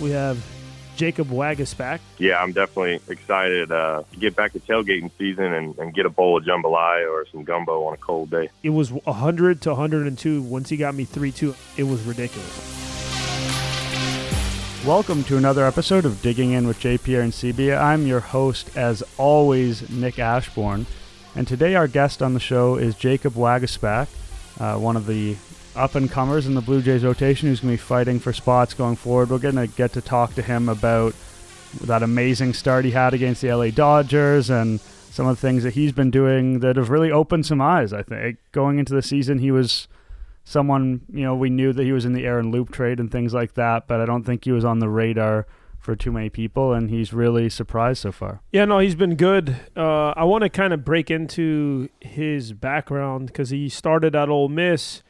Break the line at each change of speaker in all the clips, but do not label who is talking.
We have Jacob Waguespack.
Yeah, I'm definitely excited uh, to get back to tailgating season and, and, get a bowl of jambalaya or some gumbo on a cold day.
It was 100 to 102. Once he got me 3 2, it was ridiculous.
Welcome to another episode of Digging In with JPR and CB. I'm your host, as always, Nick Ashbourne. And today our guest on the show is Jacob Waguespack, uh, one of the up and comers in the Blue Jays rotation who's going to be fighting for spots going forward. We're going to get to talk to him about that amazing start he had against the LA Dodgers and some of the things that he's been doing that have really opened some eyes. I think going into the season, he was someone you know we knew that he was in the Aaron Loup trade and things like that, but I don't think he was on the radar for too many people, and he's really surprised so far.
Yeah, no, he's been good. Uh, I want to kind of break into his background because he started at Ole Miss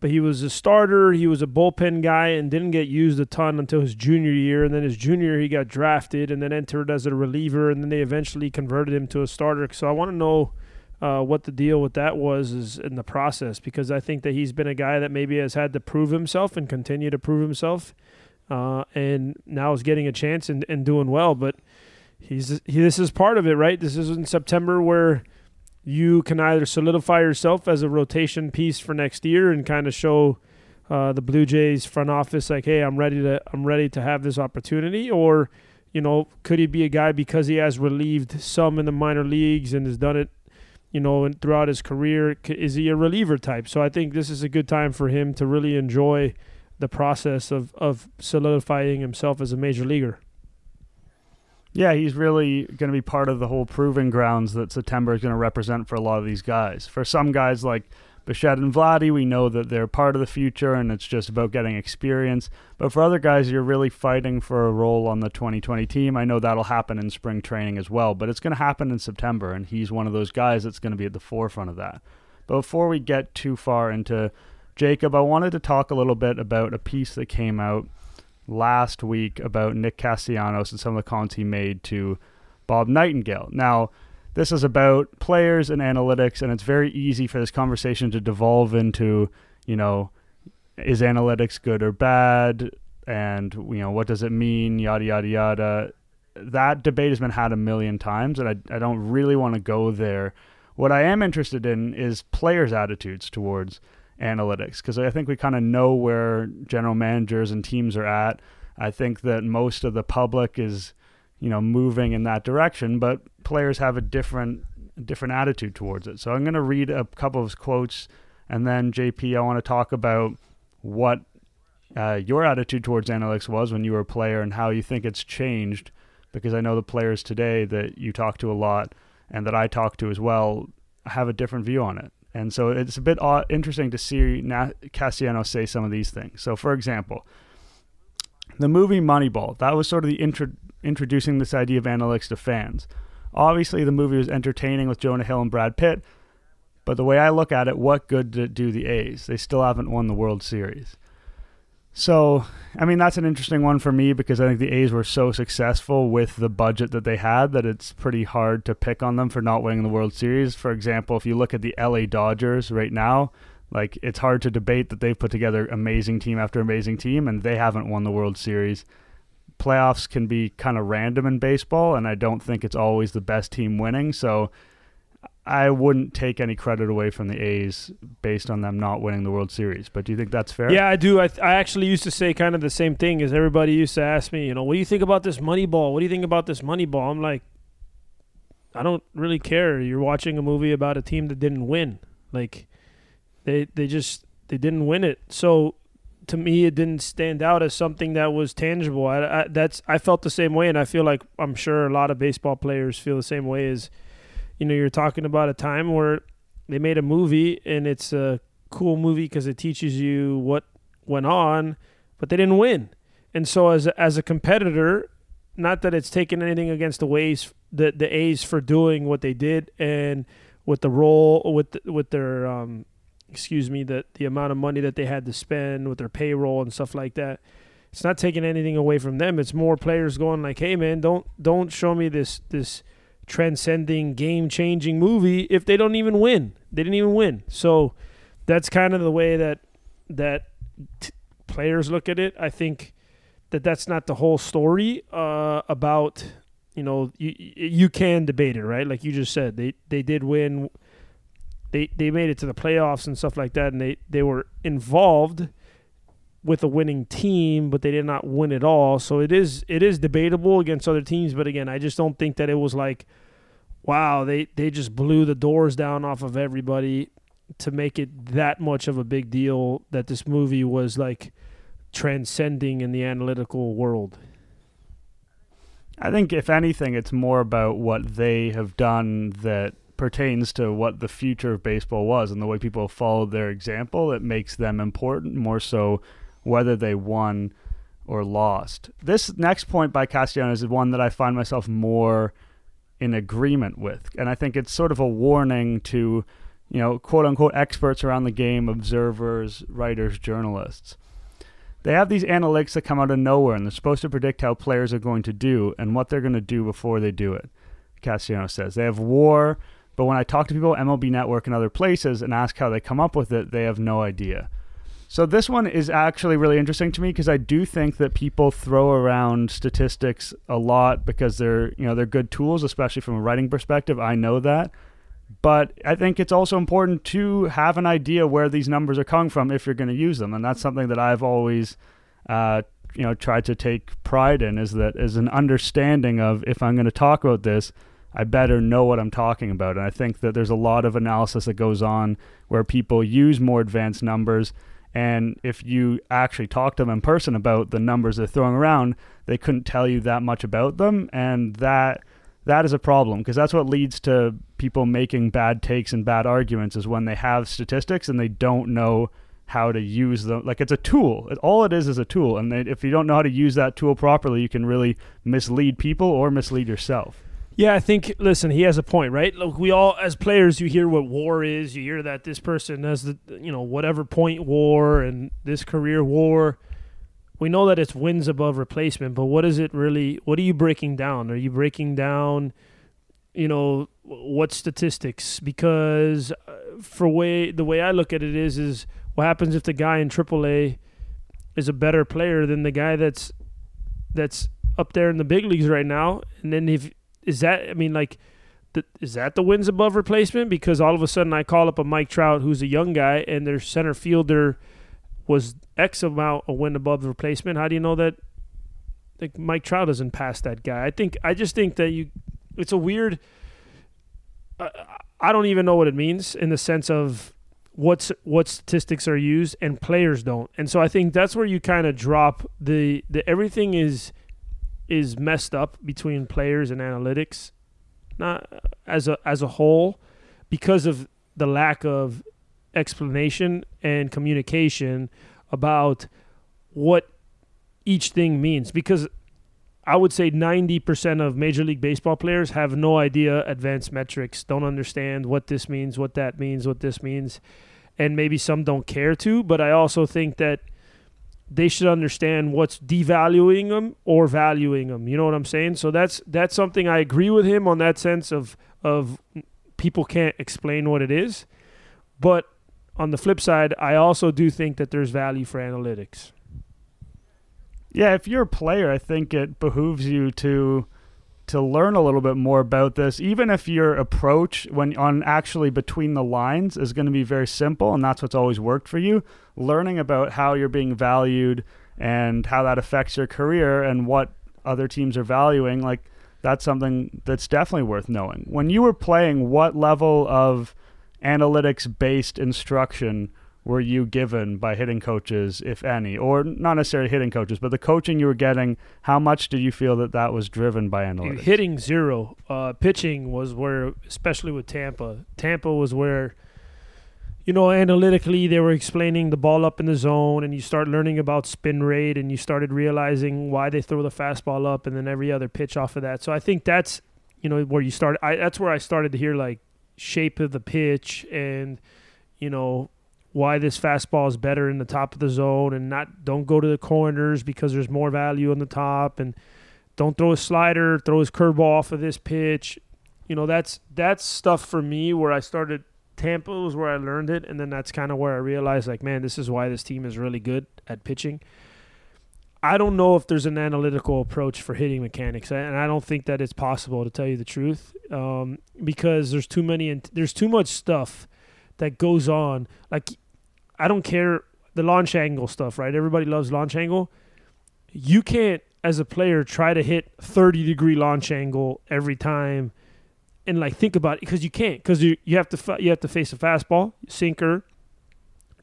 but he was a starter. He was a bullpen guy and didn't get used a ton until his junior year. And then his junior, he got drafted and then entered as a reliever. And then they eventually converted him to a starter. So I want to know uh, what the deal with that was is in the process because I think that he's been a guy that maybe has had to prove himself and continue to prove himself. Uh, and now is getting a chance and, and doing well. But he's he, this is part of it, right? This is in September where you can either solidify yourself as a rotation piece for next year and kind of show uh, the Blue Jays front office like, hey, I'm ready to I'm ready to have this opportunity, or you know, could he be a guy because he has relieved some in the minor leagues and has done it, you know, throughout his career? Is he a reliever type? So I think this is a good time for him to really enjoy the process of of solidifying himself as a major leaguer.
Yeah, he's really going to be part of the whole proving grounds that September is going to represent for a lot of these guys. For some guys like Bichette and Vladdy, we know that they're part of the future and it's just about getting experience. But for other guys, you're really fighting for a role on the 2020 team. I know that'll happen in spring training as well, but it's going to happen in September, and he's one of those guys that's going to be at the forefront of that. But before we get too far into Jacob, I wanted to talk a little bit about a piece that came out last week about Nick Castellanos and some of the comments he made to Bob Nightingale. Now, this is about players and analytics, and it's very easy for this conversation to devolve into, you know, is analytics good or bad? And, you know, what does it mean? Yada, yada, yada. That debate has been had a million times, and I, I don't really want to go there. What I am interested in is players' attitudes towards analytics because I think we kind of know where general managers and teams are at. I think that most of the public is, you know, moving in that direction, but players have a different different attitude towards it. So I'm going to read a couple of quotes, and then JP, I want to talk about what uh, your attitude towards analytics was when you were a player and how you think it's changed. Because I know the players today that you talk to a lot and that I talk to as well have a different view on it. And so it's a bit interesting to see Castellanos say some of these things. So, for example, the movie Moneyball, that was sort of the intro- introducing this idea of analytics to fans. Obviously, the movie was entertaining with Jonah Hill and Brad Pitt, but the way I look at it, what good did it do the A's? They still haven't won the World Series. So, I mean, that's an interesting one for me because I think the A's were so successful with the budget that they had that it's pretty hard to pick on them for not winning the World Series. For example, if you look at the LA Dodgers right now, like it's hard to debate that they've put together amazing team after amazing team and they haven't won the World Series. Playoffs can be kind of random in baseball, and I don't think it's always the best team winning. So, I wouldn't take any credit away from the A's based on them not winning the World Series. But do you think that's fair?
Yeah, I do. I, th- I actually used to say kind of the same thing as everybody used to ask me, you know, what do you think about this Moneyball? What do you think about this Moneyball? I'm like, I don't really care. You're watching a movie about a team that didn't win. Like, they they just they didn't win it. So to me, it didn't stand out as something that was tangible. I, I that's I felt the same way, and I feel like I'm sure a lot of baseball players feel the same way. As you know, you're talking about a time where they made a movie and it's a cool movie because it teaches you what went on, but they didn't win. And so as a, as a competitor, not that it's taken anything against the ways the the A's for doing what they did and with the role with the, with their um, excuse me the the amount of money that they had to spend with their payroll and stuff like that. It's not taking anything away from them. It's more players going like, "Hey man, don't don't show me this this transcending, game changing movie if they don't even win. They didn't even win. So that's kind of the way that that t- players look at it. I think that that's not the whole story uh, about you know you you can debate it right like you just said they they did win they they made it to the playoffs and stuff like that and they they were involved with a winning team but they did not win at all so it is it is debatable against other teams but again I just don't think that it was like wow they they just blew the doors down off of everybody to make it that much of a big deal that this movie was like transcending in the analytical world.
I think, if anything, it's more about what they have done that pertains to what the future of baseball was and the way people followed their example. It makes them important more so whether they won or lost. This next point by Castellanos is one that I find myself more in agreement with. And I think it's sort of a warning to, you know, quote unquote experts around the game, observers, writers, journalists. They have these analytics that come out of nowhere, and they're supposed to predict how players are going to do and what they're going to do before they do it. Castellanos says they have WAR, but when I talk to people at MLB Network and other places and ask how they come up with it, they have no idea. So this one is actually really interesting to me because I do think that people throw around statistics a lot because they're you know they're good tools, especially from a writing perspective. I know that, but I think it's also important to have an idea where these numbers are coming from if you're going to use them, and that's something that I've always, uh, you know, tried to take pride in is that is an understanding of if I'm going to talk about this, I better know what I'm talking about. And I think that there's a lot of analysis that goes on where people use more advanced numbers. And if you actually talk to them in person about the numbers they're throwing around, they couldn't tell you that much about them. And that that is a problem because that's what leads to people making bad takes and bad arguments is when they have statistics and they don't know how to use them. Like it's a tool. All it is is a tool. And they, if you don't know how to use that tool properly you can really mislead people or mislead yourself
yeah, I think. Listen, he has a point, right? Look, we all, as players, you hear what WAR is. You hear that this person has the, you know, whatever point WAR and this career WAR we know that it's wins above replacement, but what is it really? What are you breaking down? Are you breaking down, you know, what statistics? Because uh, for way the way I look at it is is what happens if the guy in AAA is a better player than the guy that's that's up there in the big leagues right now, and then if is that I mean like. The, is that the wins above replacement? Because all of a sudden I call up a Mike Trout who's a young guy and their center fielder was X amount a win above replacement, how do you know that like Mike Trout doesn't pass that guy? I think I just think that you it's a weird uh, I don't even know what it means in the sense of what's what statistics are used and players don't. And so I think that's where you kind of drop the the everything is is messed up between players and analytics not as a as a whole because of the lack of explanation and communication about what each thing means because I would say 90% of Major League Baseball players have no idea advanced metrics, don't understand what this means, what that means, what this means, and maybe some don't care to. But I also think that they should understand what's devaluing them or valuing them. You know what I'm saying? So that's that's something I agree with him on that sense of of people can't explain what it is, but on the flip side, I also do think that there's value for analytics.
Yeah, if you're a player, I think it behooves you to to learn a little bit more about this, even if your approach when on actually between the lines is going to be very simple and that's what's always worked for you. Learning about how you're being valued and how that affects your career and what other teams are valuing, like that's something that's definitely worth knowing. When you were playing, what level of analytics based instruction were you given by hitting coaches, if any, or not necessarily hitting coaches, but the coaching you were getting? How much did you feel that that was driven by analytics?
Hitting zero, uh, pitching was where, especially with Tampa. Tampa was where, you know, analytically they were explaining the ball up in the zone, and you start learning about spin rate, and you started realizing why they throw the fastball up, and then every other pitch off of that. So I think that's, you know, where you start. I that's where I started to hear like shape of the pitch and you know why this fastball is better in the top of the zone and not don't go to the corners because there's more value on the top and don't throw a slider, throw his curveball off of this pitch. You know, that's that's stuff for me where I started Tampa was where I learned it and then that's kind of where I realized like, man, this is why this team is really good at pitching. I don't know if there's an analytical approach for hitting mechanics, and I don't think that it's possible to tell you the truth, um, because there's too many, and there's too much stuff that goes on. Like, I don't care the launch angle stuff, right? Everybody loves launch angle. You can't, as a player, try to hit 30 degree launch angle every time, and like think about it because you can't because you you have to you have to face a fastball, sinker,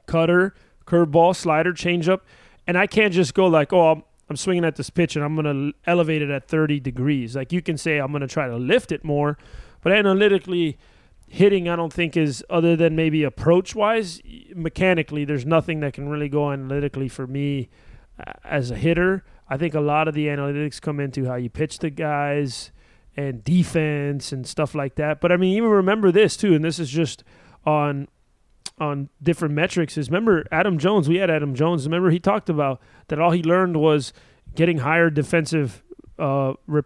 cutter, curveball, slider, changeup and I can't just go like, oh, I'm, I'm swinging at this pitch and I'm to elevate it at 30 degrees. Like you can say I'm to try to lift it more, but analytically, hitting I don't think is other than maybe approach wise, mechanically, there's nothing that can really go analytically for me uh, as a hitter. I think a lot of the analytics come into how you pitch the guys and defense and stuff like that. But I mean, even remember this too, and this is just on on different metrics is remember Adam Jones. We had Adam Jones. Remember he talked about that all he learned was getting higher defensive uh, rep-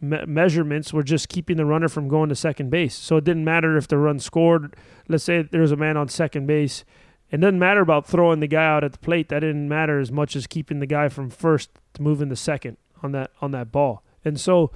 me- measurements were just keeping the runner from going to second base. So it didn't matter if the run scored. Let's say there was a man on second base. It doesn't matter about throwing the guy out at the plate. That didn't matter as much as keeping the guy from first to move into second on that on that ball. And so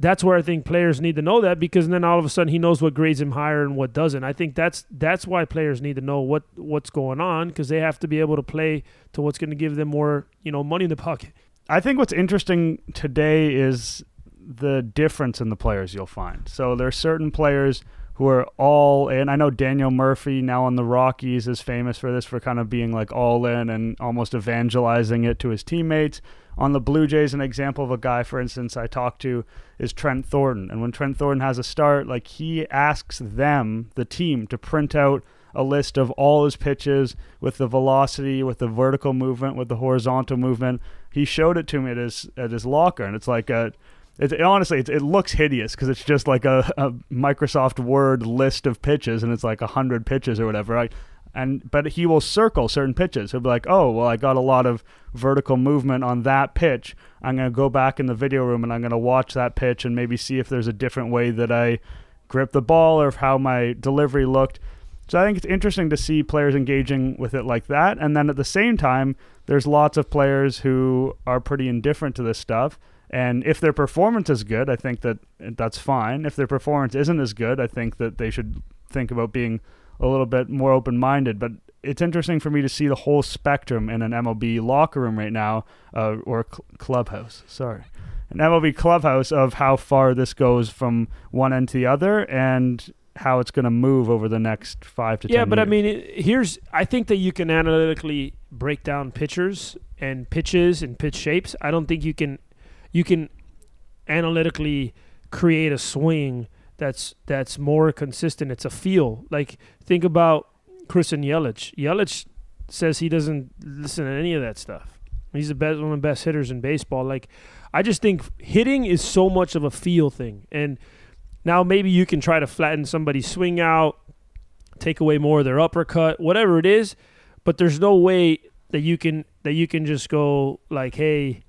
that's where I think players need to know that because then all of a sudden he knows what grades him higher and what doesn't. I think that's that's why players need to know what what's going on because they have to be able to play to what's going to give them more you know money in the pocket.
I think what's interesting today is the difference in the players you'll find. So there are certain players who are all in. I know Daniel Murphy now on the Rockies is famous for this for kind of being like all in and almost evangelizing it to his teammates on the Blue Jays, an example of a guy, for instance, I talked to is Trent Thornton. And when Trent Thornton has a start, like he asks them, the team, to print out a list of all his pitches with the velocity, with the vertical movement, with the horizontal movement. He showed it to me at his at his locker, and it's like a. It, it honestly, it, it looks hideous because it's just like a, a Microsoft Word list of pitches, and it's like hundred pitches or whatever. Right? and but he will circle certain pitches. He'll be like, "Oh, well, I got a lot of vertical movement on that pitch. I'm going to go back in the video room and I'm going to watch that pitch and maybe see if there's a different way that I grip the ball or how my delivery looked." So I think it's interesting to see players engaging with it like that. And then at the same time, there's lots of players who are pretty indifferent to this stuff. And if their performance is good, I think that that's fine. If their performance isn't as good, I think that they should think about being a little bit more open minded. But it's interesting for me to see the whole spectrum in an MLB locker room right now, uh, or cl- clubhouse. Sorry, an MLB clubhouse of how far this goes from one end to the other, and how it's going to move over the next five to
yeah, but
years.
I mean, it, here's I think that you can analytically break down pitchers and pitches and pitch shapes. I don't think you can you can analytically create a swing that's that's more consistent. It's a feel. Like think about Christian Yelich. Yelich says he doesn't listen to any of that stuff. He's the best one of the best hitters in baseball. Like I just think hitting is so much of a feel thing. And now maybe you can try to flatten somebody's swing out, take away more of their uppercut, whatever it is, but there's no way that you can that you can just go like, "Hey,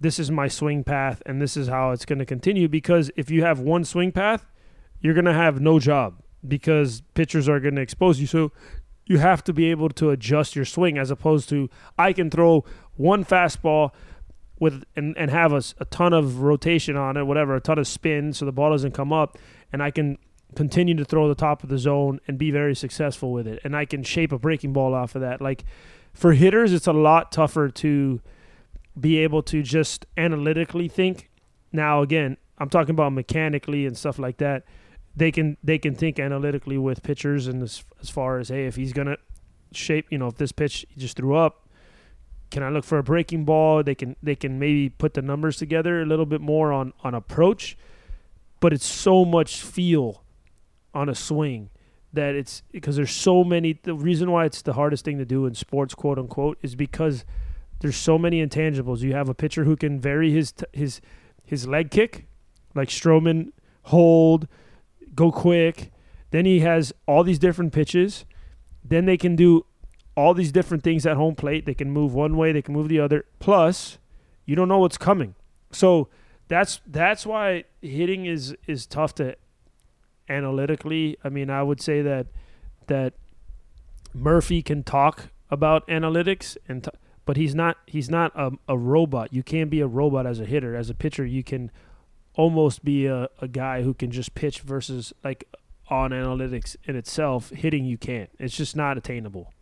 this is my swing path and this is how it's going to continue because if you have one swing path, you're going to have no job because pitchers are going to expose you. So you have to be able to adjust your swing as opposed to I can throw one fastball with and, and have a, a ton of rotation on it, whatever, a ton of spin so the ball doesn't come up and I can continue to throw the top of the zone and be very successful with it. And I can shape a breaking ball off of that. Like for hitters, it's a lot tougher to be able to just analytically think. Now, again, I'm talking about mechanically and stuff like that they can they can think analytically with pitchers and as, as far as hey if he's gonna shape you know if this pitch he just threw up can I look for a breaking ball they can they can maybe put the numbers together a little bit more on on approach but it's so much feel on a swing that it's because there's so many the reason why it's the hardest thing to do in sports quote unquote is because there's so many intangibles you have a pitcher who can vary his his his leg kick like Stroman hold go quick. Then he has all these different pitches. Then they can do all these different things at home plate. They can move one way, they can move the other. Plus, you don't know what's coming. So that's that's why hitting is is tough to analytically. I mean, I would say that that Murphy can talk about analytics and t- but he's not he's not a, a robot. You can't be a robot as a hitter. As a pitcher, you can almost be a, a guy who can just pitch versus like on analytics in itself, hitting you can't. It's just not attainable.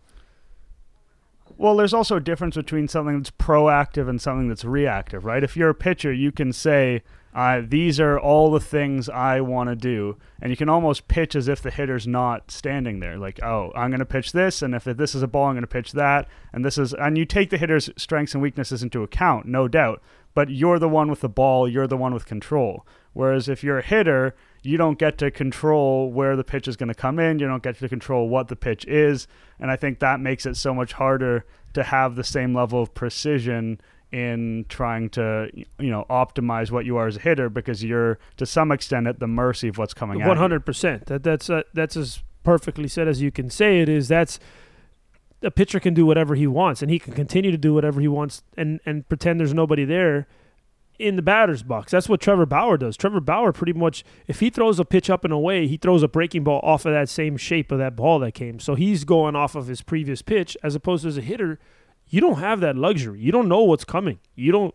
Well, there's also a difference between something that's proactive and something that's reactive, right? If you're a pitcher, you can say, uh, these are all the things I want to do. And you can almost pitch as if the hitter's not standing there. Like, oh, I'm going to pitch this. And if this is a ball, I'm going to pitch that. And this is, and you take the hitter's strengths and weaknesses into account, no doubt. But you're the one with the ball, you're the one with control. Whereas if you're a hitter, you don't get to control where the pitch is going to come in. You don't get to control what the pitch is. And I think that makes it so much harder to have the same level of precision in trying to you know optimize what you are as a hitter because you're to some extent at the mercy of what's coming.
One hundred percent. That that's uh, that's as perfectly said as you can say it is. That's a pitcher can do whatever he wants and he can continue to do whatever he wants and and pretend there's nobody there in the batter's box. That's what Trevor Bauer does. Trevor Bauer pretty much if he throws a pitch up and away, he throws a breaking ball off of that same shape of that ball that came. So he's going off of his previous pitch as opposed to as a hitter you don't have that luxury. You don't know what's coming. You don't.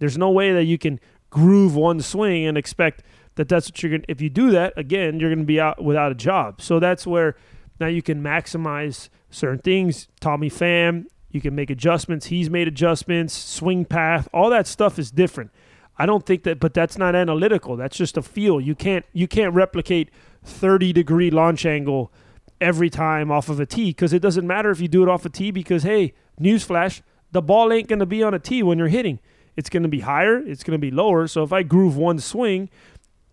There's no way that you can groove one swing and expect that that's what you're going. to If you do that, again, you're going to be out without a job. So that's where now you can maximize certain things. Tommy Pham, you can make adjustments. He's made adjustments. Swing path, all that stuff is different. I don't think that, but that's not analytical. That's just a feel. You can't you can't replicate 30 degree launch angle every time off of a tee because it doesn't matter if you do it off a tee because hey, newsflash, the ball ain't going to be on a tee when you're hitting. It's going to be higher, it's going to be lower. So if I groove one swing,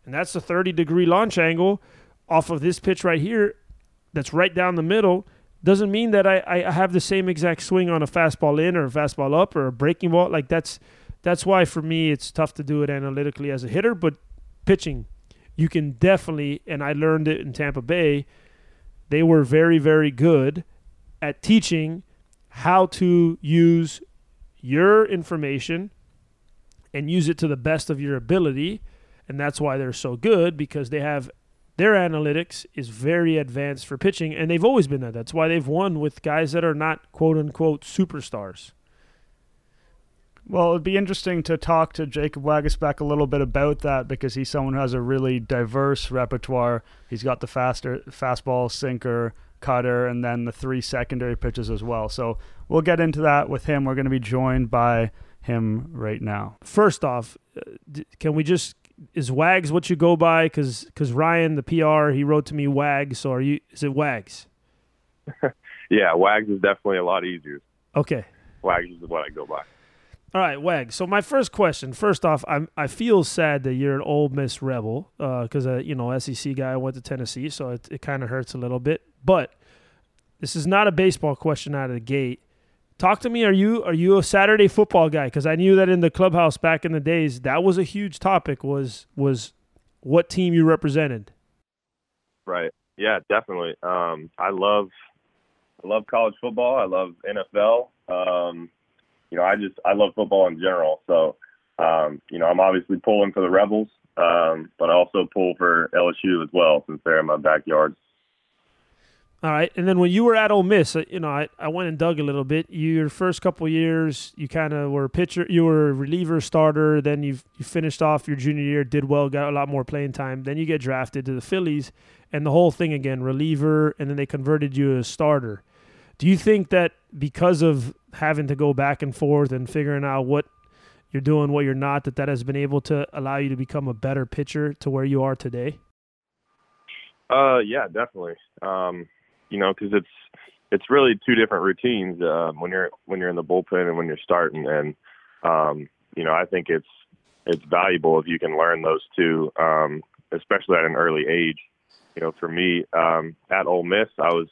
and that's a 30 degree launch angle off of this pitch right here, that's right down the middle, doesn't mean that I, I have the same exact swing on a fastball in or a fastball up or a breaking ball. Like that's that's why for me it's tough to do it analytically as a hitter, but pitching, you can definitely and I learned it in Tampa Bay, they were very, very good at teaching how to use your information and use it to the best of your ability. And that's why they're so good because they have their analytics is very advanced for pitching, and they've always been that. That's why they've won with guys that are not quote unquote superstars.
Well, it'd be interesting to talk to Jacob Waguespack a little bit about that because he's someone who has a really diverse repertoire. He's got the faster fastball, sinker, cutter, and then the three secondary pitches as well. So we'll get into that with him. We're going to be joined by him right now.
First off, uh, can we just is Wags what you go by? Because because Ryan the PR he wrote to me Wags. So are you? Is it Wags?
yeah, Wags is definitely a lot easier.
Okay.
Wags is what I go by.
All right, Wags. So my first question, first off, I'm I feel sad that you're an Ole Miss rebel because uh, uh, you know SEC guy went to Tennessee, so it, it kind of hurts a little bit. But this is not a baseball question out of the gate. Talk to me. Are you are you a Saturday football guy? Because I knew that in the clubhouse back in the days, that was a huge topic. Was was what team you represented?
Right. Yeah, definitely. Um, I love I love college football. I love NFL. Um, you know, I just I love football in general. So, um, you know, I'm obviously pulling for the Rebels, um, but I also pull for LSU as well since they're in my backyard.
All right, and then when you were at Ole Miss, uh, you know, I, I went and dug a little bit. Your first couple years, you kind of were pitcher, you were a reliever starter. Then you you finished off your junior year, did well, got a lot more playing time. Then you get drafted to the Phillies, and the whole thing again, reliever, and then they converted you to a starter. Do you think that because of having to go back and forth and figuring out what you're doing, what you're not, that that has been able to allow you to become a better pitcher to where you are today?
Uh, yeah, definitely. Um, you know, because it's it's really two different routines uh, when you're when you're in the bullpen and when you're starting, and um, you know, I think it's it's valuable if you can learn those two, um, especially at an early age. You know, for me, um, at Ole Miss, I was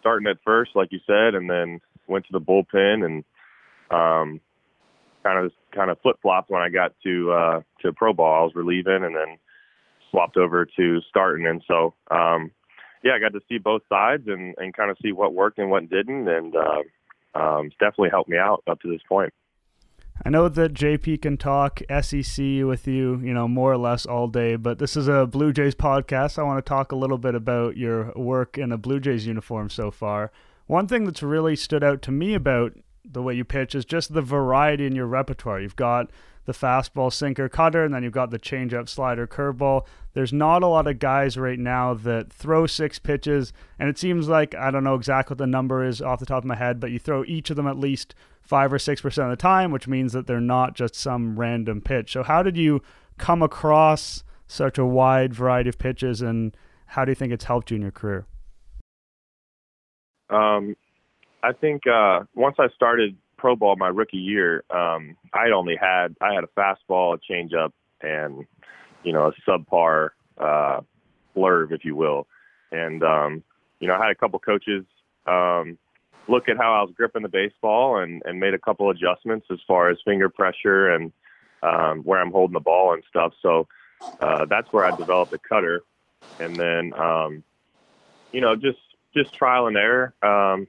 starting at first, like you said, and then went to the bullpen and um, kind of kind of flip flopped when I got to uh, to pro ball. I was relieving and then swapped over to starting, and so um, yeah, I got to see both sides and and kind of see what worked and what didn't, and uh, um, it's definitely helped me out up to this point.
I know that JP can talk SEC with you, you know, more or less all day, but this is a Blue Jays podcast. I want to talk a little bit about your work in a Blue Jays uniform so far. One thing that's really stood out to me about the way you pitch is just the variety in your repertoire. You've got the fastball, sinker, cutter, and then you've got the changeup, slider, curveball. There's not a lot of guys right now that throw six pitches, and it seems like I don't know exactly what the number is off the top of my head, but you throw each of them at least five or six percent of the time, which means that they're not just some random pitch. So, how did you come across such a wide variety of pitches, and how do you think it's helped you in your career?
Um, I think uh, once I started pro ball my rookie year, um, I only had I had a fastball, a changeup, and you know a subpar uh, blurb, if you will. And um, you know, I had a couple coaches um, look at how I was gripping the baseball and and made a couple adjustments as far as finger pressure and um, where I'm holding the ball and stuff. So uh, that's where I developed the cutter, and then um, you know just just trial and error. Um,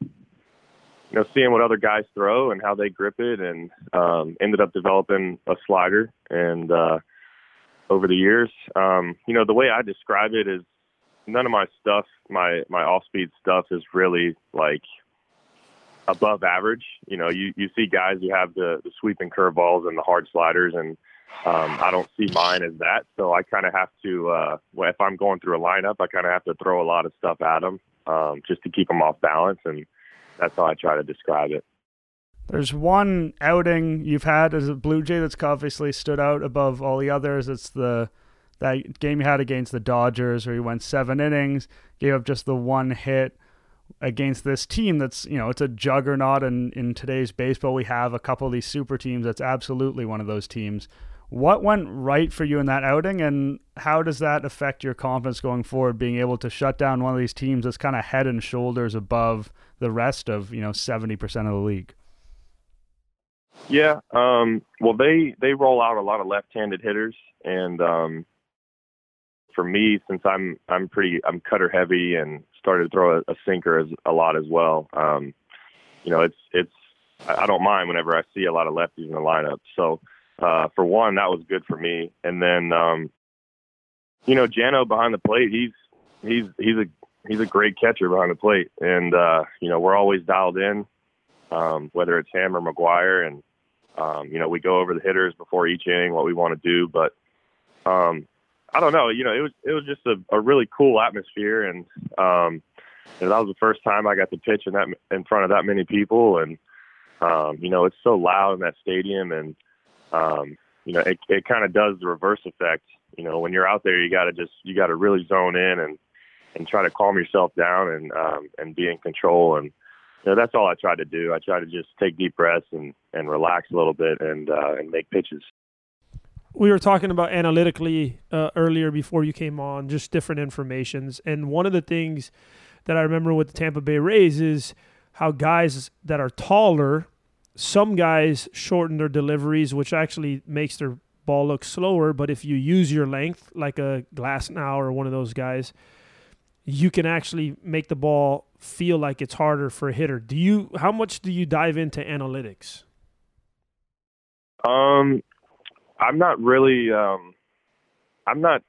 you know, seeing what other guys throw and how they grip it, and um, ended up developing a slider. And uh, over the years, um, you know, the way I describe it is none of my stuff, my my off speed stuff, is really like above average. You know, you you see guys who have the the sweeping curveballs and the hard sliders, and um, I don't see mine as that. So I kind of have to, uh, if I'm going through a lineup, I kind of have to throw a lot of stuff at them um, just to keep them off balance and that's how I try to describe it.
There's one outing you've had as a Blue Jay that's obviously stood out above all the others. It's the that game you had against the Dodgers where you went seven innings, gave up just the one hit against this team that's you know it's a juggernaut and in today's baseball we have a couple of these super teams that's absolutely one of those teams what went right for you in that outing and how does that affect your confidence going forward being able to shut down one of these teams that's kind of head and shoulders above the rest of you know 70% of the league?
Yeah um, well they they roll out a lot of left-handed hitters and um, for me since i'm i'm pretty i'm cutter heavy and started to throw a, a sinker as a lot as well um, you know it's it's i don't mind whenever i see a lot of lefties in the lineup. So uh, for one that was good for me. And then um, you know jano behind the plate he's he's he's a he's a great catcher behind the plate, and uh, you know we're always dialed in, um, whether it's him or McGuire, and um, you know we go over the hitters before each inning what we want to do. But um, I don't know, you know it was it was just a, a really cool atmosphere, and um, you know, that was the first time I got to pitch in that in front of that many people, and um, you know it's so loud in that stadium, and um, you know it it kind of does the reverse effect. You know when you're out there, you got to just you got to really zone in and and try to calm yourself down and um, and be in control. And you know, that's all I try to do. I try to just take deep breaths and, and relax a little bit and uh, and make pitches.
We were talking about analytically uh, earlier before you came on, just different informations. And one of the things that I remember with the Tampa Bay Rays is how guys that are taller, some guys shorten their deliveries, which actually makes their ball look slower. But if you use your length, like a Glasnow or one of those guys, you can actually make the ball feel like it's harder for a hitter. Do you how much do you dive into analytics?
Um I'm not really um I'm not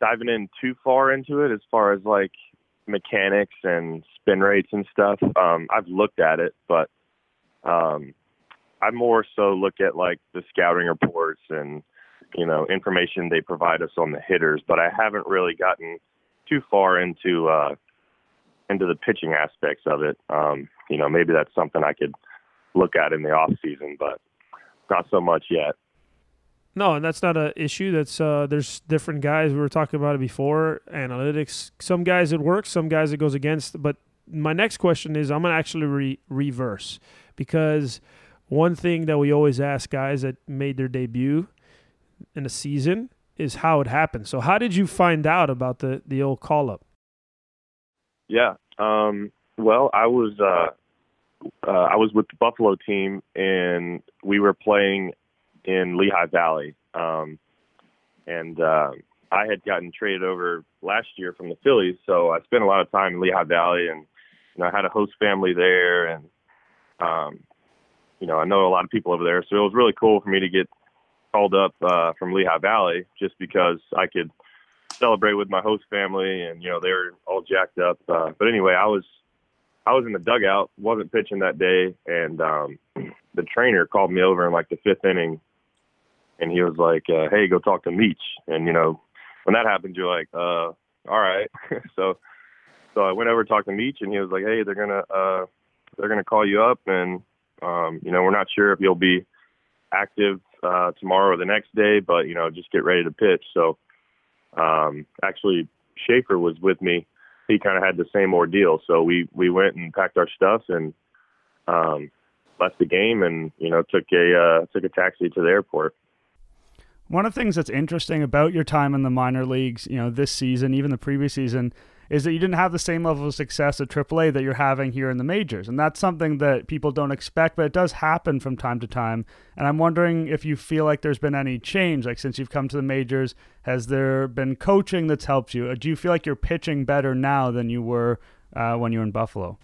diving in too far into it as far as like mechanics and spin rates and stuff. Um I've looked at it, but um I more so look at like the scouting reports and you know information they provide us on the hitters, but I haven't really gotten too far into uh, into the pitching aspects of it. Um, you know, maybe that's something I could look at in the off season, but not so much yet.
No, and that's not an issue. That's uh, there's different guys. We were talking about it before. Analytics. Some guys it works. Some guys it goes against. But my next question is, I'm gonna actually re- reverse because one thing that we always ask guys that made their debut in a season is how it happened. So how did you find out about the the old call up?
Yeah. Um, well, I was uh, uh, I was with the Buffalo team, and we were playing in Lehigh Valley. Um, and uh, I had gotten traded over last year from the Phillies, so I spent a lot of time in Lehigh Valley, and you know, I had a host family there, and um, you know, I know a lot of people over there, so it was really cool for me to get called up uh, from Lehigh Valley just because I could celebrate with my host family, and you know they were all jacked up. Uh, but anyway, I was I was in the dugout, wasn't pitching that day, and um, the trainer called me over in like the fifth inning, and he was like, uh, "Hey, go talk to Meach." And you know, when that happens, you're like, uh, "All right." so, so I went over to talk to Meach, and he was like, "Hey, they're gonna uh, they're gonna call you up, and um, you know, we're not sure if you'll be active uh, tomorrow or the next day, but you know, just get ready to pitch." So, um, actually, Schaefer was with me he kind of had the same ordeal. So we we went and packed our stuff and um, left the game, and you know took a uh, took a taxi to the airport.
One of the things that's interesting about your time in the minor leagues, you know, this season, even the previous season, is that you didn't have the same level of success at AAA that you're having here in the majors. And that's something that people don't expect, but it does happen from time to time. And I'm wondering if you feel like there's been any change, like since you've come to the majors, has there been coaching that's helped you? Do you feel like you're pitching better now than you were uh, when you were in Buffalo?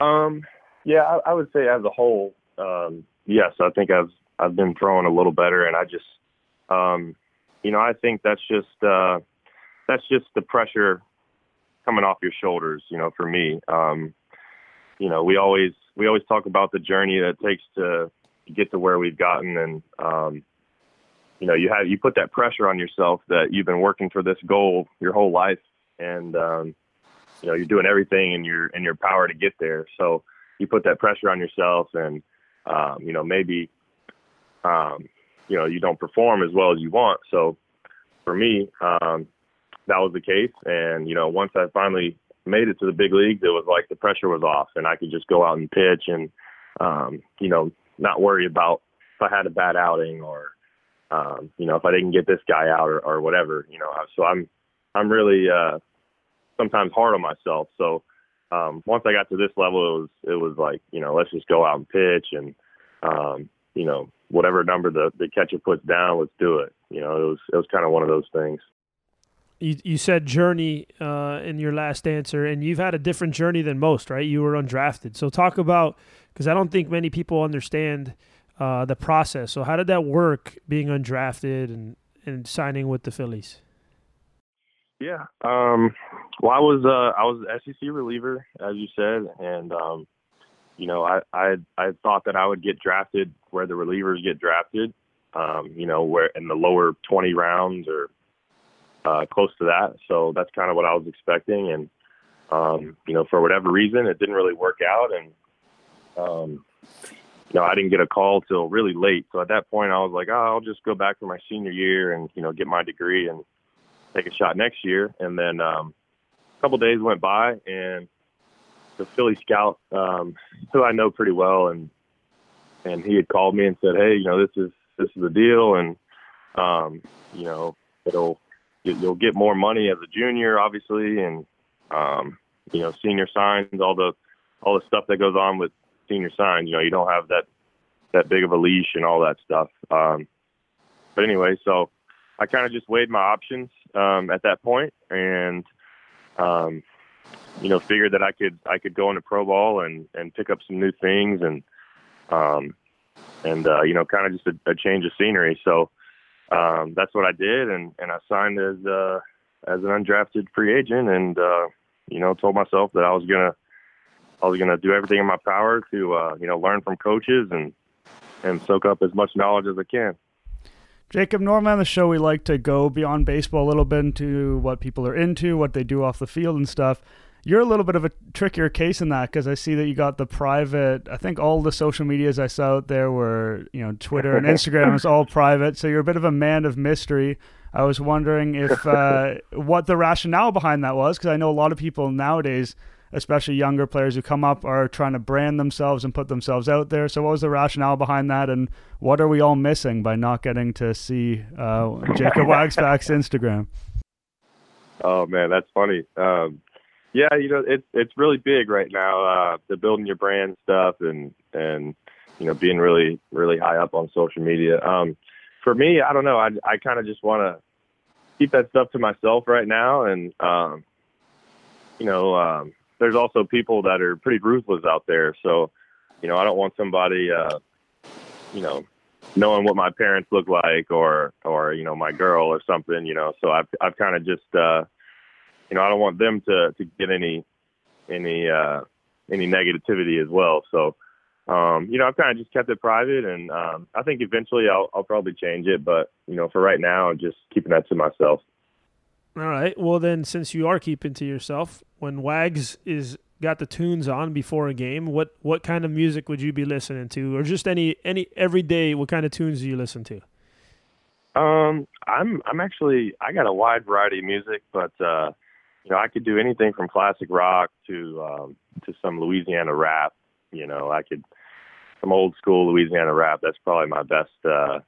Um, yeah, I, I would say as a whole, um, yes, I think I've I've been throwing a little better, and I just, um, you know, I think that's just. Uh, that's just the pressure coming off your shoulders. You know, for me, um, you know, we always we always talk about the journey that it takes to get to where we've gotten, and um, you know, you have you put that pressure on yourself that you've been working for this goal your whole life, and um, you know, you're doing everything in your in your power to get there. So you put that pressure on yourself, and um, you know, maybe um, you know you don't perform as well as you want. So for me, um, that was the case. And you know, once I finally made it to the big leagues, it was like the pressure was off, and I could just go out and pitch, and um, you know, not worry about if I had a bad outing or um, you know if I didn't get this guy out or, or whatever. You know, so I'm I'm really uh, sometimes hard on myself. So um, once I got to this level, it was it was like you know let's just go out and pitch and um, you know whatever number the the catcher puts down, let's do it. You know, it was it was kind of one of those things
you, you said journey uh, in your last answer, and you've had a different journey than most, right? You were undrafted. So talk about because I don't think many people understand uh, the process. So how did that work, being undrafted and and signing with the Phillies?
Yeah, um, well, I was uh, I was SEC reliever, as you said, and um, you know, I, I I thought that I would get drafted where the relievers get drafted, um, you know, where in the lower 20 rounds or uh, close to that. So that's kind of what I was expecting. And, um, you know, for whatever reason, it didn't really work out. And, um, you know, I didn't get a call till really late. So at that point, I was like, oh, I'll just go back for my senior year and, you know, get my degree and take a shot next year. And then um, a couple days went by and the Philly scout, um, who I know pretty well, and and he had called me and said, hey, you know, this is this is the deal, and um, you know, it'll you'll get more money as a junior, obviously, and um, you know, senior signs, all the all the stuff that goes on with senior signs. You know, you don't have that that big of a leash and all that stuff. Um, but anyway, so I kind of just weighed my options um, at that point, and um, you know, figured that I could I could go into pro ball and and pick up some new things and um, and uh, you know, kind of just a, a change of scenery. So um, that's what I did, and and I signed as uh, as an undrafted free agent, and uh, you know told myself that I was gonna I was gonna do everything in my power to uh, you know learn from coaches and and soak up as much knowledge as I can.
Jacob, normally on the show we like to go beyond baseball a little bit into what people are into, what they do off the field and stuff. You're a little bit of a trickier case in that because I see that you got the private. I think all the social medias I saw out there were, you know, Twitter and Instagram is all private. So you're a bit of a man of mystery. I was wondering if uh, what the rationale behind that was because I know a lot of people nowadays, especially younger players who come up, are trying to brand themselves and put themselves out there. So what was the rationale behind that, and what are we all missing by not getting to see uh, Jacob Waguespack's Instagram?
Oh man, that's funny. Um, yeah, you know, it's it's really big right now. Uh, the building your brand stuff and and you know being really really high up on social media. Um, for me, I don't know. I I kind of just want to keep that stuff to myself right now, and um, you know, um, there's also people that are pretty ruthless out there. So, you know, I don't want somebody, uh, you know, knowing what my parents look like or or you know my girl or something. You know, so I've I've kind of just uh, you know, I don't want them to to get any any uh, any negativity as well. So, um, you know, I've kind of just kept it private, and um, I think eventually I'll I'll probably change it. But you know, for right now, I'm just keeping that to myself.
All right. Well, then, since you are keeping to yourself, when Wags is got the tunes on before a game, what what kind of music would you be listening to, or just any any every day? What kind of tunes do you listen to?
Um, I'm I'm actually I got a wide variety of music, but uh, you know I could do anything from classic rock to um, to some Louisiana rap. You know, I could some old school Louisiana rap. That's probably my best. Uh,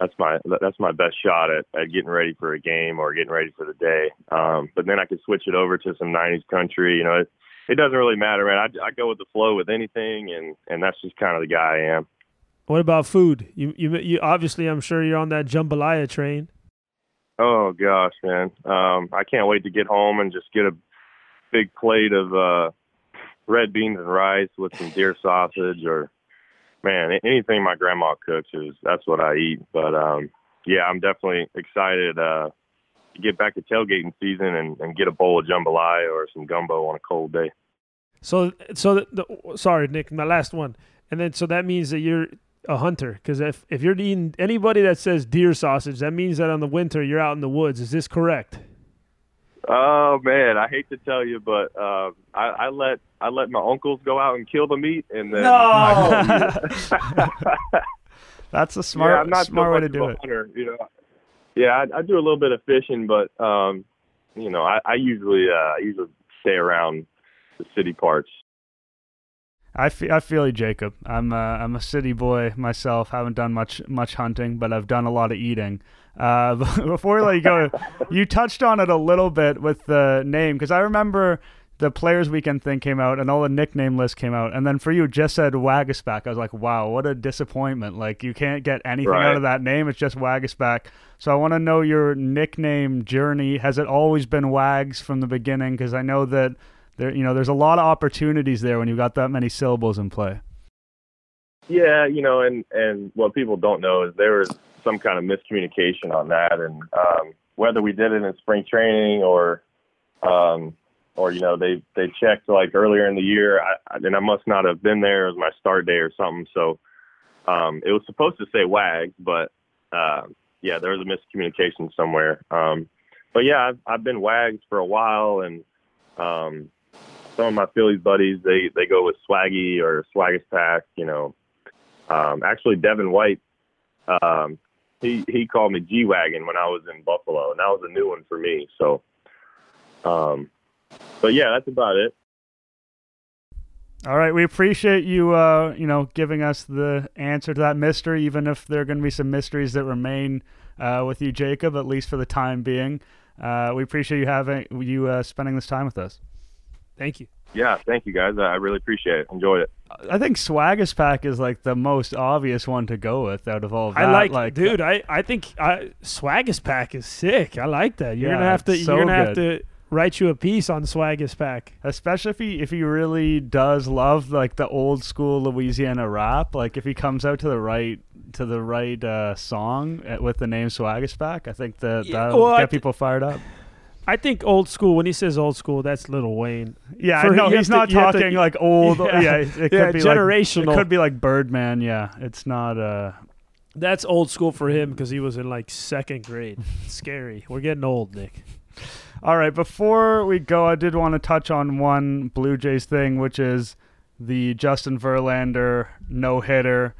that's my that's my best shot at, at getting ready for a game or getting ready for the day. Um, but then I could switch it over to some '90s country. You know, it, it doesn't really matter, man. I, I go with the flow with anything, and and that's just kind of the guy I am.
What about food? You you you obviously I'm sure you're on that jambalaya train.
Oh gosh, man. Um, I can't wait to get home and just get a big plate of uh red beans and rice with some deer sausage or man, anything my grandma cooks is that's what I eat. But um yeah, I'm definitely excited uh to get back to tailgating season and, and get a bowl of jambalaya or some gumbo on a cold day.
So so the, the, sorry, Nick, my last one. And then so that means that you're a hunter because if if you're eating anybody that says deer sausage, that means that on the winter you're out in the woods. Is this correct?
Oh man, I hate to tell you, but uh, I, I let I let my uncles go out and kill the meat, and then
no. That's a smart
yeah, I'm not
smart
so
way to do it.
Hunter, you know, yeah, I, I do a little bit of fishing, but um, you know, I, I usually uh, I usually stay around the city parts.
I feel, I feel you, Jacob. I'm a, I'm a city boy myself. Haven't done much much hunting, but I've done a lot of eating. Uh, before we let you go, you touched on it a little bit with the name because I remember the Players Weekend thing came out and all the nickname list came out, and then for you, it just said Waguespack. I was like, wow, what a disappointment! Like you can't get anything
right.
out of that name. It's just Waguespack. So I want to know your nickname journey. Has it always been Wags from the beginning? Because I know that there you know there's a lot of opportunities there when you've got that many syllables in play.
Yeah you know and and what people don't know is there was some kind of miscommunication on that. And um whether we did it in spring training or um or you know they they checked like earlier in the year I, and i must not have been there. As my start day or something. So um it was supposed to say wags but uh yeah there was a miscommunication somewhere. Um but yeah i've, I've been wags for a while and um some of my Phillies buddies they they go with Swaggy or Swaggus Pack. You know, um, actually Devin White, um, he he called me G Wagon when I was in Buffalo, and that was a new one for me. So, um, but yeah, that's about it.
All right, we appreciate you, uh, you know, giving us the answer to that mystery, even if there are going to be some mysteries that remain uh, with you, Jacob, at least for the time being. Uh, we appreciate you having you uh, spending this time with us.
Thank you.
Yeah, thank you guys. I really appreciate it. Enjoyed it.
I think Swaggus Pack is like the most obvious one to go with out of all of that.
I like,
like
dude. I I think I, Swaggus Pack is sick. I like that. You're
Yeah,
gonna have to.
it's so
you're gonna have to write you a piece on Swaggus Pack.
especially if he if he really does love like the old school Louisiana rap. Like if he comes out to the right to the right uh, song uh, with the name Swaggus Pack, I think that
Yeah,
that'll
well,
get
th-
people fired up.
I think old school. When he says old school, that's Lil Wayne.
Yeah,
For-
no, he's not
to- you to-
talking like old.
Yeah.
Yeah, it, it
Yeah,
could be
generational.
Like, it could be like Birdman. Yeah, it's not. Uh,
That's old school for him because he was in like second grade. Scary. We're getting old, Nick.
All right, before we go, I did want to touch on one Blue Jays thing, which is the Justin Verlander no hitter.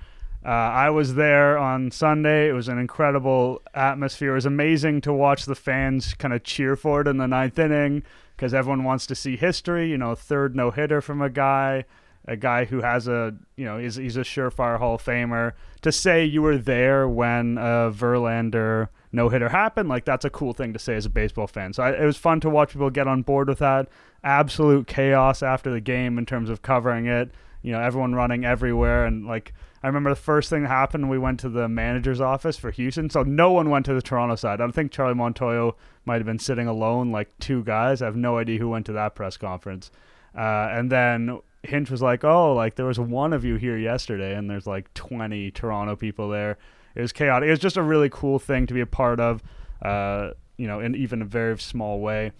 Uh, I was there on Sunday. It was an incredible atmosphere. It was amazing to watch the fans kind of cheer for it in the ninth inning because everyone wants to see history. You know, third no hitter from a guy, a guy who has a, you know, he's, he's a surefire Hall of Famer. To say you were there when a Verlander no hitter happened, like that's a cool thing to say as a baseball fan. So I, it was fun to watch people get on board with that. Absolute chaos after the game in terms of covering it. You know, everyone running everywhere and like I remember the first thing that happened, we went to the manager's office for Houston. So no one went to the Toronto side. I think Charlie Montoyo might have been sitting alone, like two guys. I have no idea who went to that press conference. Uh, and then Hinch was like, "Oh, like there was one of you here yesterday, and there's like 20 Toronto people there." It was chaotic. It was just a really cool thing to be a part of, uh, you know, in even a very small way.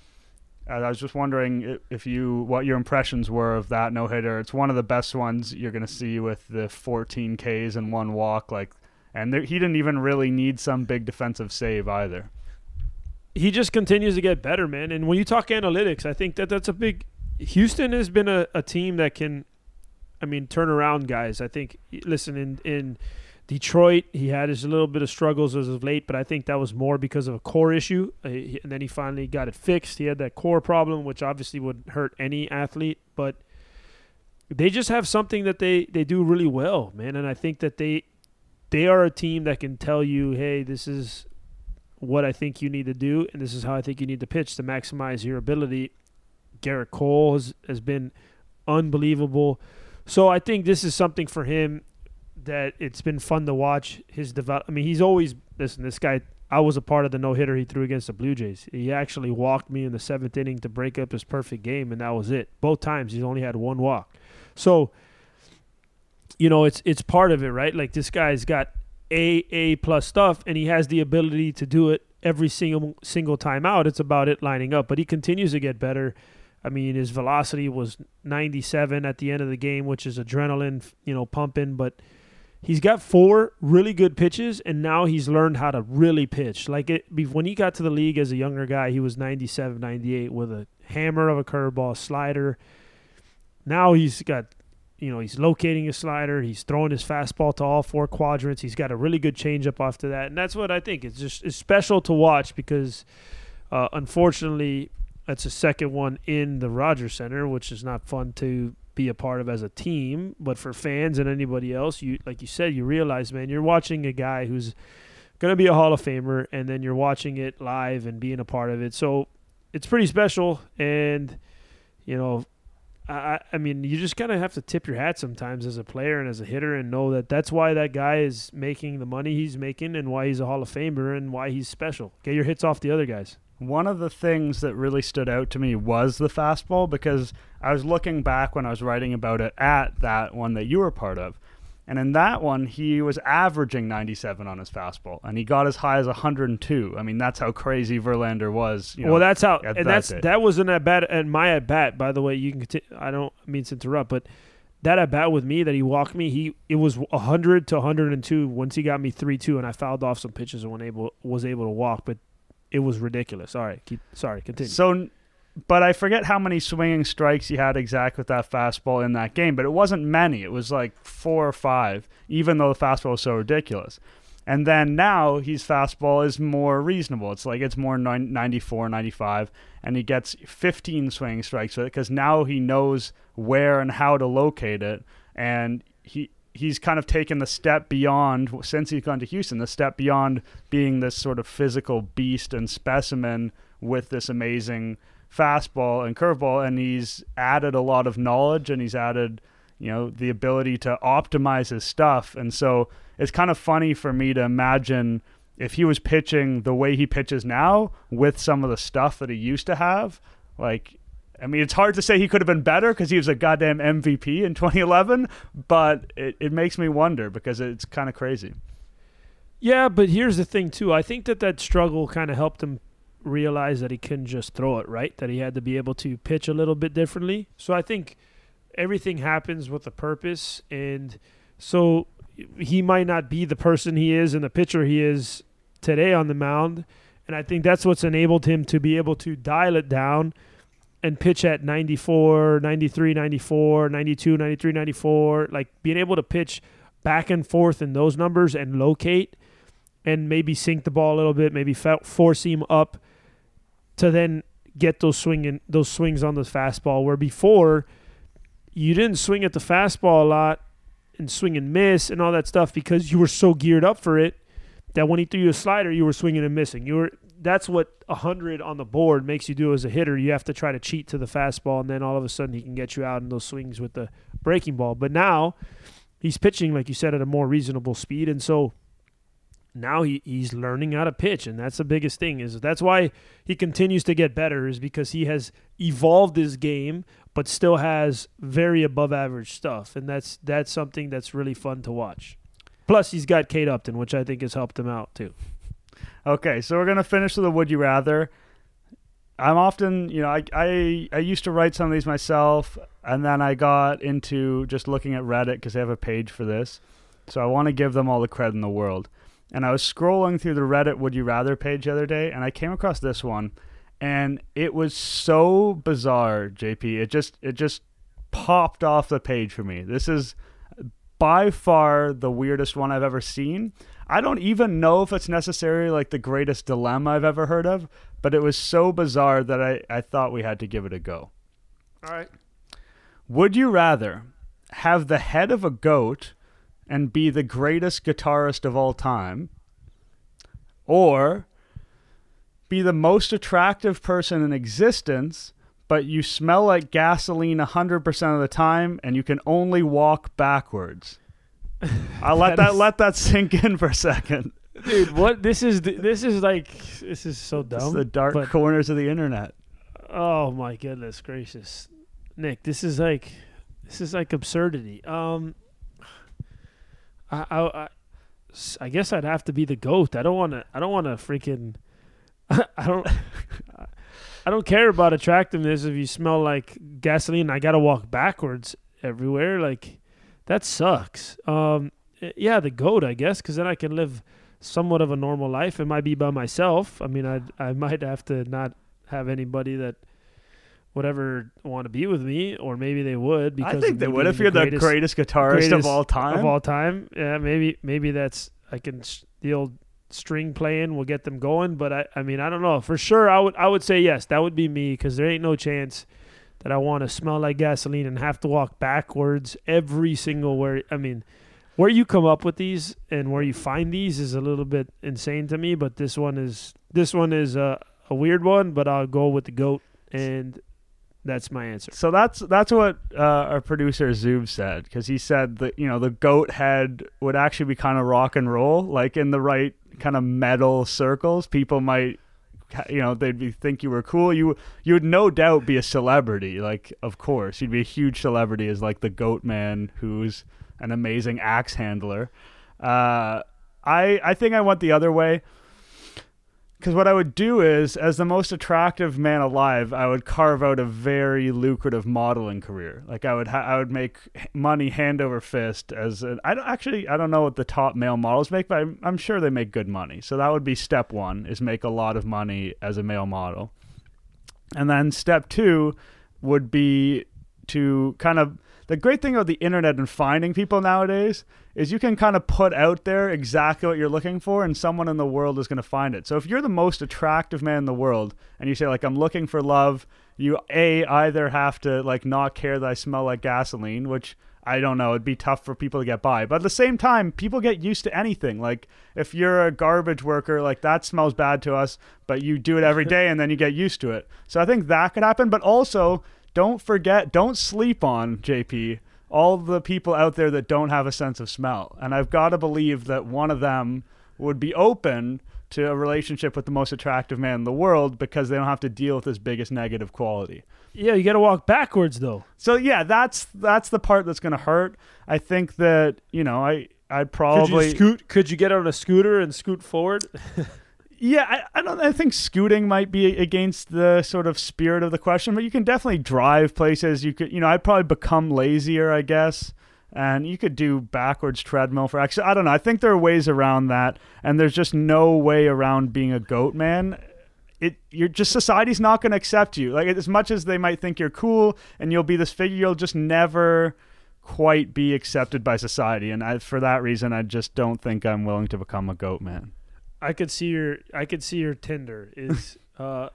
I was just wondering if you what your impressions were of that no hitter. It's one of the best ones you're going to see with the 14 Ks and one walk. Like, and there, he didn't even really need some big defensive save either.
He just continues to get better, man. And when you talk analytics, I think that that's a big. Houston has been a, a team that can, I mean, turn around guys. I think. Listen, in in Detroit, he had his little bit of struggles as of late, but I think that was more because of a core issue. Uh, and then he finally got it fixed. He had that core problem, which obviously would hurt any athlete, but they just have something that they, they do really well, man. And I think that they they are a team that can tell you, hey, this is what I think you need to do, and this is how I think you need to pitch to maximize your ability. Gerrit Cole has, has been unbelievable. So I think this is something for him that it's been fun to watch his develop. I mean, he's always listen. This guy, I was a part of the no hitter he threw against the Blue Jays. He actually walked me in the seventh inning to break up his perfect game, and that was it. Both times he's only had one walk. So, you know, it's it's part of it, right? Like this guy's got a A plus stuff, and he has the ability to do it every single single time out. It's about it lining up, but he continues to get better. I mean, his velocity was 97 at the end of the game, which is adrenaline, you know, pumping, but he's got four really good pitches, and now he's learned how to really pitch. Like it when he got to the league as a younger guy, he was 97, 98 with a hammer of a curveball, slider. Now he's got, you know, he's locating his slider. He's throwing his fastball to all four quadrants. He's got a really good changeup after that, and that's what I think. It's just it's special to watch because, uh, unfortunately, that's a second one in the Rogers Centre, which is not fun to be a part of as a team, but for fans and anybody else, you like you said, you realize, man, you're watching a guy who's going to be a Hall of Famer, and then you're watching it live and being a part of it. So it's pretty special, and you know, I I mean, you just kind of have to tip your hat sometimes as a player and as a hitter, and know that that's why that guy is making the money he's making, and why he's a Hall of Famer, and why he's special. Get your hits off the other guys.
One of the things that really stood out to me was the fastball because I was looking back when I was writing about it at that one that you were part of. And in that one, he was averaging 97 on his fastball, and he got as high as 102. I mean, that's how crazy Verlander was. You know,
well, that's how, and that that's day. that wasn't at bat. And my at bat, by the way, you can. Continue, I don't mean to interrupt, but that at bat with me that he walked me, he it was 100 to 102 once he got me three two, and I fouled off some pitches and was able was able to walk. But it was ridiculous. Right, keep sorry, continue.
So, but I forget how many swinging strikes he had exact with that fastball in that game, but it wasn't many. It was like four or five, even though the fastball was so ridiculous. And then now his fastball is more reasonable. It's like it's more 94, 95, and he gets 15 swinging strikes with it because now he knows where and how to locate it. And he he's kind of taken the step beyond since he's gone to Houston, the step beyond being this sort of physical beast and specimen with this amazing fastball and curveball, and he's added a lot of knowledge and he's added, you know, the ability to optimize his stuff. And so it's kind of funny for me to imagine if he was pitching the way he pitches now with some of the stuff that he used to have, like I mean, it's hard to say he could have been better because he was a goddamn MVP in 2011, but it, it makes me wonder because it's kind of crazy.
Yeah, but here's the thing, too. I think that that struggle kind of helped him realize that he couldn't just throw it, right? That he had to be able to pitch a little bit differently. So I think everything happens with a purpose. And so he might not be the person he is and the pitcher he is today on the mound. And I think that's what's enabled him to be able to dial it down – and pitch at 94, 93, 94, 92, 93, 94, like being able to pitch back and forth in those numbers and locate and maybe sink the ball a little bit, maybe force him up to then get those swinging those swings on the fastball where before you didn't swing at the fastball a lot and swing and miss and all that stuff because you were so geared up for it that when he threw you a slider you were swinging and missing. You were that's what a hundred on the board makes you do as a hitter. You have to try to cheat to the fastball, and then all of a sudden he can get you out in those swings with the breaking ball. But now he's pitching, like you said, at a more reasonable speed, and so now he, he's learning how to pitch, and that's the biggest thing. Is that's why he continues to get better, is because he has evolved his game, but still has very above average stuff, and that's that's something that's really fun to watch. Plus, he's got Kate Upton, which I think has helped him out too.
Okay, so we're gonna finish with a would you rather. I'm often, you know, I, I I used to write some of these myself, and then I got into just looking at Reddit because they have a page for this. So I want to give them all the credit in the world. And I was scrolling through the Reddit Would You Rather page the other day, and I came across this one, and it was so bizarre, JP. It just it just popped off the page for me. This is by far the weirdest one I've ever seen. I don't even know if it's necessarily like the greatest dilemma I've ever heard of, but it was so bizarre that I, I thought we had to give it a go.
All right.
Would you rather have the head of a goat and be the greatest guitarist of all time, or be the most attractive person in existence, but you smell like gasoline 100% of the time and you can only walk backwards? I'll let
That
that
is-
let that sink in for a second.
Dude, what this is this is like this is so
It's
dumb.
the dark
but-
corners of the internet.
Oh my goodness gracious, Nick, this is like this is like absurdity. Um, I I, I, I guess I'd have to be the goat. I don't want to. I don't want to freaking. I don't. I don't care about attractiveness if you smell like gasoline. I gotta walk backwards everywhere. Like that sucks. Um, eh, yeah, the goat, I guess, because then I can live somewhat of a normal life. It might be by myself. I mean, I I might have to not have anybody that would ever want to be with me, or maybe they would. Because
I think they would if you're the greatest guitarist
greatest
of all time.
of all time. Yeah, maybe maybe that's I can the old string playing will get them going. But I I mean I don't know for sure. I would I would say yes. That would be me because there ain't no chance that I want to smell like gasoline and have to walk backwards every single where. I mean. Where you come up with these and where you find these is a little bit insane to me, but this one is this one is a, a weird one. But I'll go with the goat, and that's my answer.
So that's that's what uh, our producer Zoob said because he said that you know the goat head would actually be kind of rock and roll, like in the right kind of metal circles. People might, you know, they'd be think you were cool. You you would no doubt be a celebrity. Like of course you'd be a huge celebrity as like the goat man who's an amazing axe handler. Uh, I I think I went the other way. Because what I would do is, as the most attractive man alive, I would carve out a very lucrative modeling career. Like I would, ha- I would make money hand over fist. As an, I don't actually, I don't know what the top male models make, but I'm, I'm sure they make good money. So that would be step one: is make a lot of money as a male model. And then step two would be to kind of the great thing about the internet and finding people nowadays is you can kind of put out there exactly what you're looking for and someone in the world is going to find it. So if you're the most attractive man in the world and you say like I'm looking for love, you a either have to like not care that I smell like gasoline, which I don't know, it'd be tough for people to get by. But at the same time, people get used to anything. Like if you're a garbage worker, like that smells bad to us, but you do it every day and then you get used to it. So I think that could happen, but also don't forget, don't sleep on JP all the people out there that don't have a sense of smell. And I've got to believe that one of them would be open to a relationship with the most attractive man in the world because they don't have to deal with his biggest negative quality.
Yeah, you got to walk backwards though.
So yeah, that's that's the part that's going to hurt. I think that, you know, I I'd
Could
probably
you scoot? Could you get on a scooter and scoot forward?
Yeah, I, I don't. I think scooting might be against the sort of spirit of the question, but you can definitely drive places. You could, you know, I'd probably become lazier, I guess, and you could do backwards treadmill for actually. I don't know. I think there are ways around that, and there's just no way around being a goat man. It you're just society's not going to accept you. Like as much as they might think you're cool and you'll be this figure, you'll just never quite be accepted by society. And I, for that reason, I just don't think I'm willing to become a goat man.
I could see your I could see your Tinder is uh,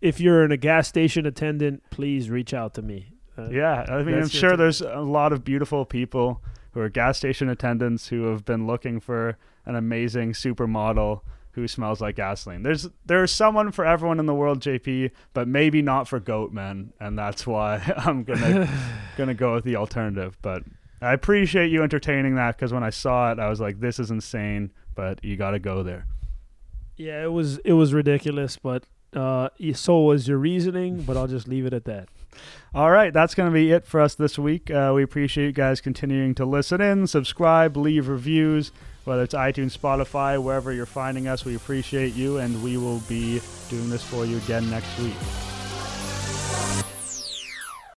if you're in a gas station attendant, please reach out to me. Uh,
Yeah, I mean, I'm sure there's a lot of beautiful people who are gas station attendants who have been looking for an amazing supermodel who smells like gasoline. There's there's someone for everyone in the world, JP, but maybe not for goat men, and that's why I'm gonna gonna go with the alternative. But I appreciate you entertaining that because when I saw it, I was like, this is insane, but you got to go there.
Yeah, it was it was ridiculous, but uh, so was your reasoning. But I'll just leave it at that.
All right, that's going to be it for us this week. Uh, we appreciate you guys continuing to listen in, subscribe, leave reviews. whether it's iTunes, Spotify, wherever you're finding us. We appreciate you, and we will be doing this for you again next week.